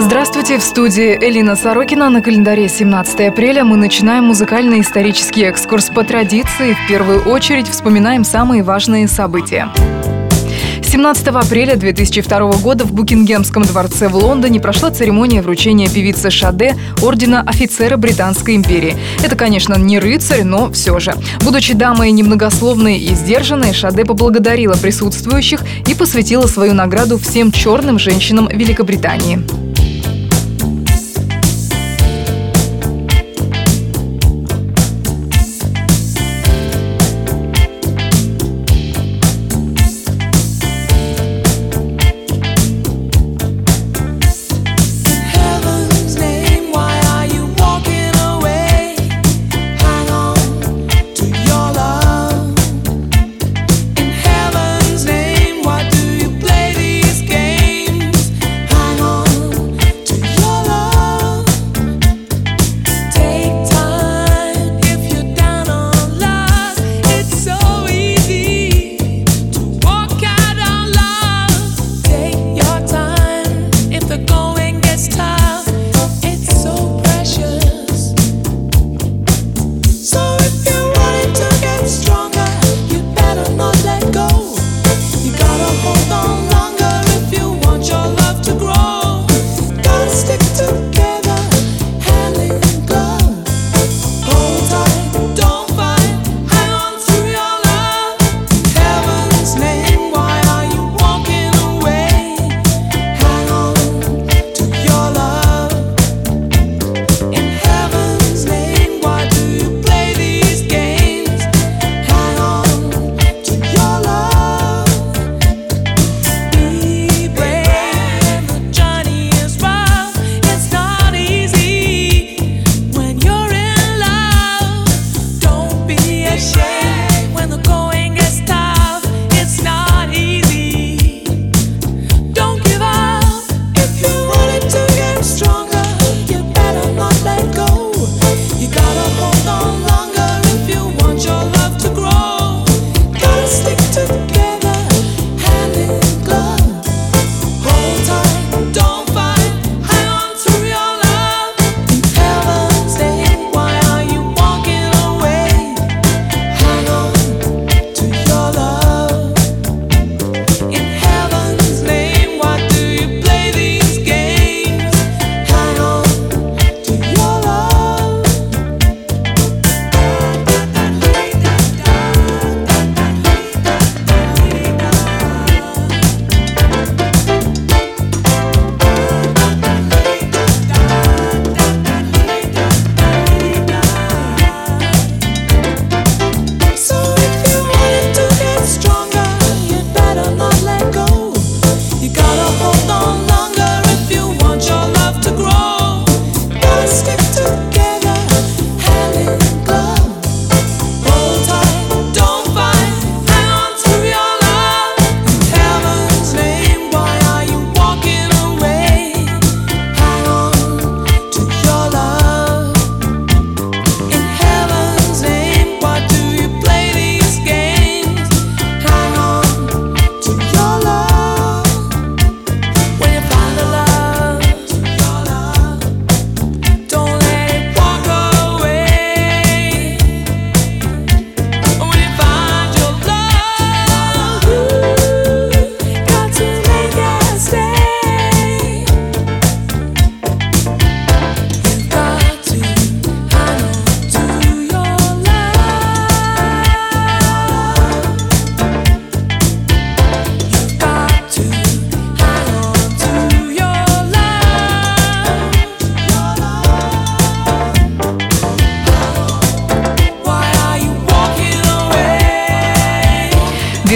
Здравствуйте, в студии Элина Сорокина. На календаре 17 апреля мы начинаем музыкально-исторический экскурс по традиции. В первую очередь вспоминаем самые важные события. 17 апреля 2002 года в Букингемском дворце в Лондоне прошла церемония вручения певицы Шаде ордена офицера Британской империи. Это, конечно, не рыцарь, но все же. Будучи дамой немногословной и сдержанной, Шаде поблагодарила присутствующих и посвятила свою награду всем черным женщинам Великобритании.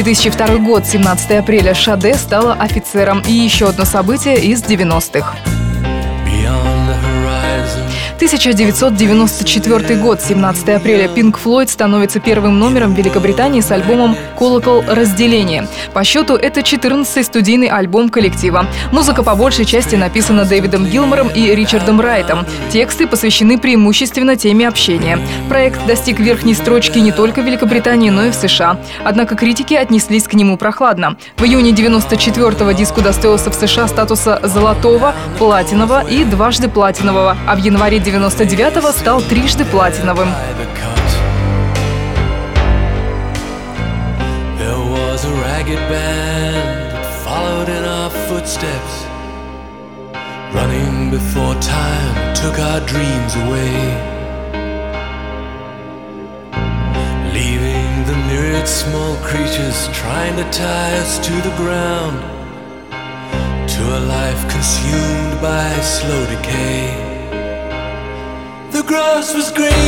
2002 год, 17 апреля, Шаде стала офицером. И еще одно событие из 90-х. 1994 год, 17 апреля, Pink Floyd становится первым номером Великобритании с альбомом «Колокол разделения». По счету это 14-й студийный альбом коллектива. Музыка по большей части написана Дэвидом Гилмором и Ричардом Райтом. Тексты посвящены преимущественно теме общения. Проект достиг верхней строчки не только в Великобритании, но и в США. Однако критики отнеслись к нему прохладно. В июне 94-го диску достоился в США статуса золотого, платинового и дважды платинового, а в январе 99-го стал трижды платиновым. Running before time took our dreams away. Leaving the myriad small creatures trying to tie us to the ground. To a life consumed by slow decay. grass was green.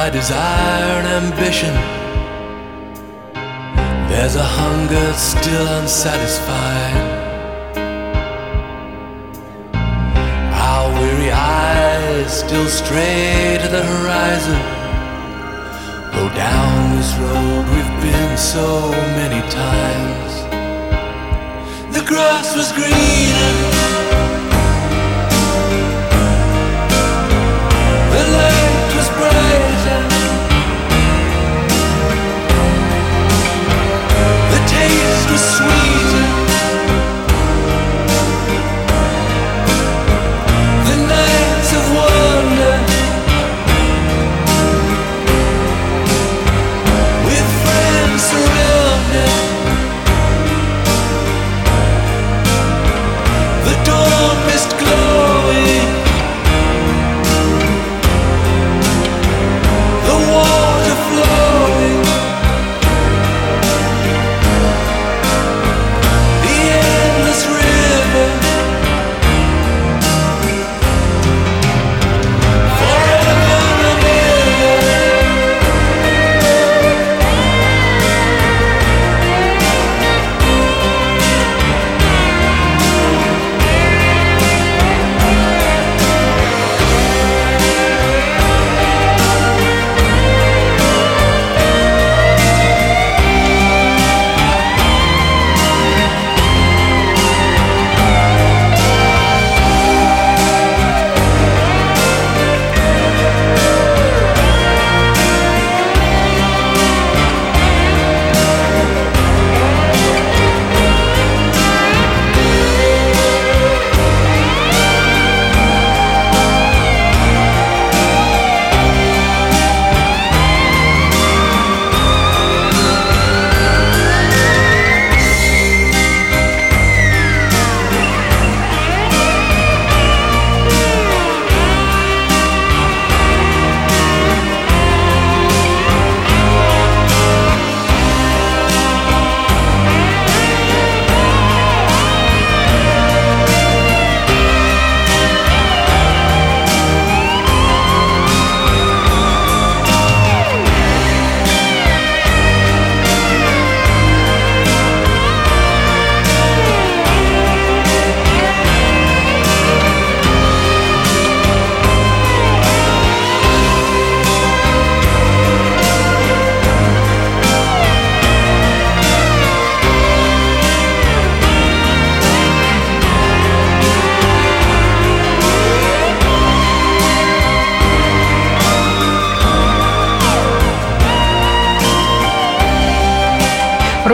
By desire and ambition. There's a hunger still unsatisfied. Our weary eyes still stray to the horizon. Go down this road we've been so many times. The grass was greener.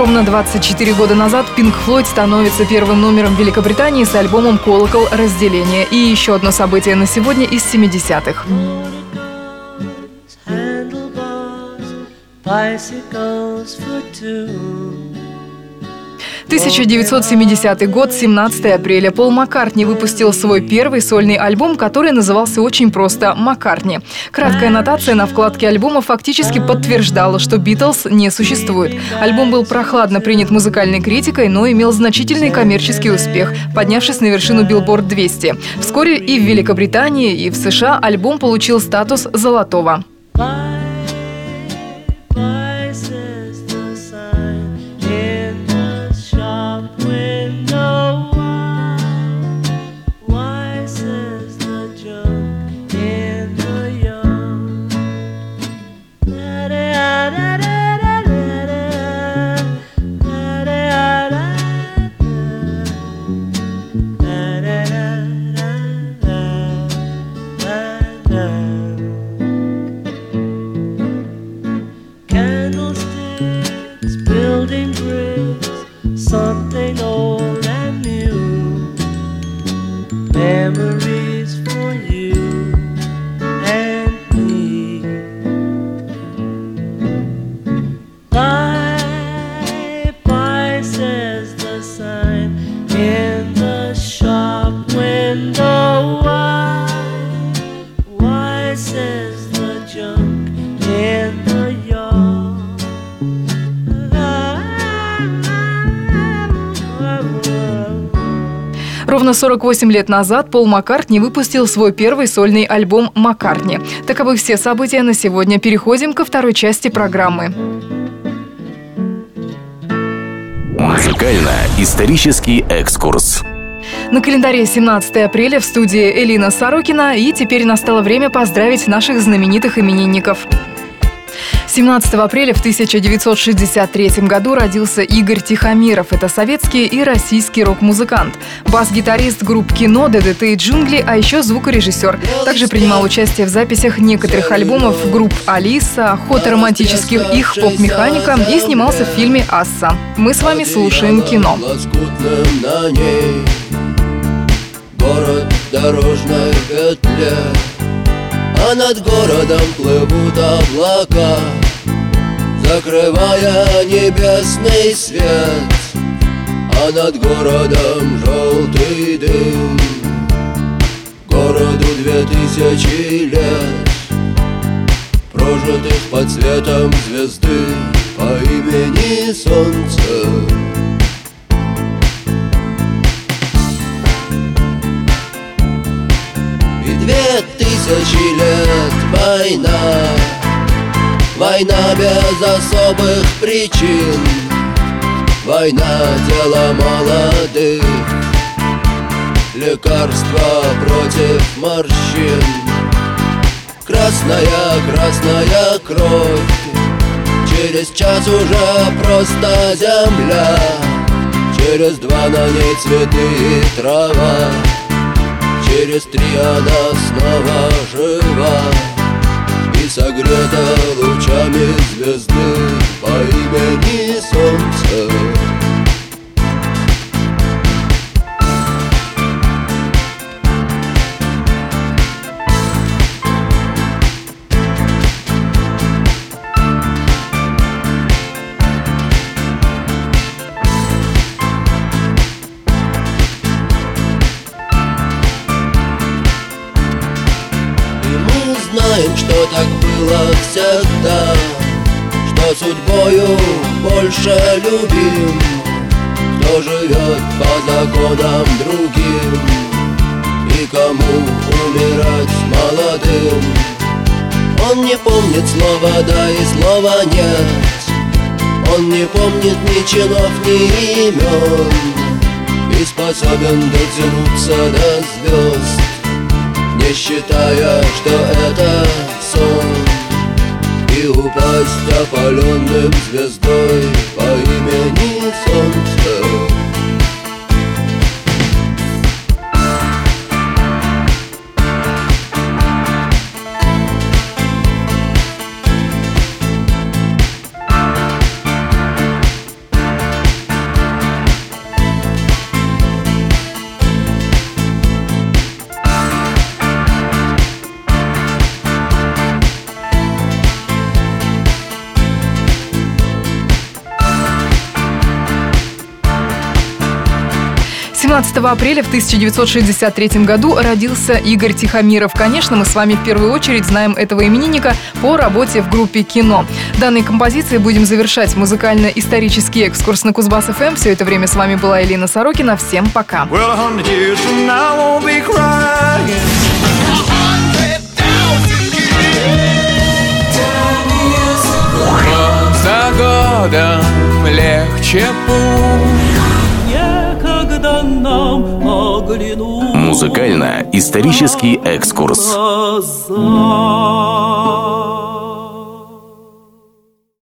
Ровно 24 года назад Pink Floyd становится первым номером Великобритании с альбомом «Колокол. Разделение». И еще одно событие на сегодня из 70-х. Bicycles for two. 1970 год, 17 апреля. Пол Маккартни выпустил свой первый сольный альбом, который назывался очень просто «Маккартни». Краткая нотация на вкладке альбома фактически подтверждала, что «Битлз» не существует. Альбом был прохладно принят музыкальной критикой, но имел значительный коммерческий успех, поднявшись на вершину Billboard 200. Вскоре и в Великобритании, и в США альбом получил статус «золотого». Ровно 48 лет назад Пол Маккартни выпустил свой первый сольный альбом «Маккартни». Таковы все события на сегодня. Переходим ко второй части программы. Музыкально-исторический экскурс. На календаре 17 апреля в студии Элина Сорокина, и теперь настало время поздравить наших знаменитых именинников. 17 апреля в 1963 году родился Игорь Тихомиров. Это советский и российский рок-музыкант. Бас-гитарист групп «Кино», «ДДТ» и «Джунгли», а еще звукорежиссер. Также принимал участие в записях некоторых альбомов групп «Алиса», «Ход романтических их», «Поп-механика» и снимался в фильме «Асса». Мы с вами слушаем кино. Город в дорожной петле А над городом плывут облака Закрывая небесный свет А над городом желтый дым. Городу две тысячи лет Прожитых под светом звезды По имени Солнце. И две тысячи лет война Война без особых причин. Война дело молодых. Лекарства против морщин. Красная, красная кровь. Через час уже просто земля. Через два на ней цветы и трава. Через три она снова жива И согрета лучами звезды По имени любим Кто живет по законам другим. И кому умирать молодым? Он не помнит слова «да» и слова «нет» Он не помнит ни чинов, ни имен. И способен дотянуться до звезд не считая, что это сон И упасть опаленным звездой по имени Солнце 17 апреля в 1963 году родился Игорь Тихомиров. Конечно, мы с вами в первую очередь знаем этого именинника по работе в группе «Кино». Данной композицией будем завершать музыкально-исторический экскурс на Кузбасс-ФМ. Все это время с вами была Елена Сорокина. Всем пока. Well, годом легче путь Музыкально-исторический экскурс. Глаза.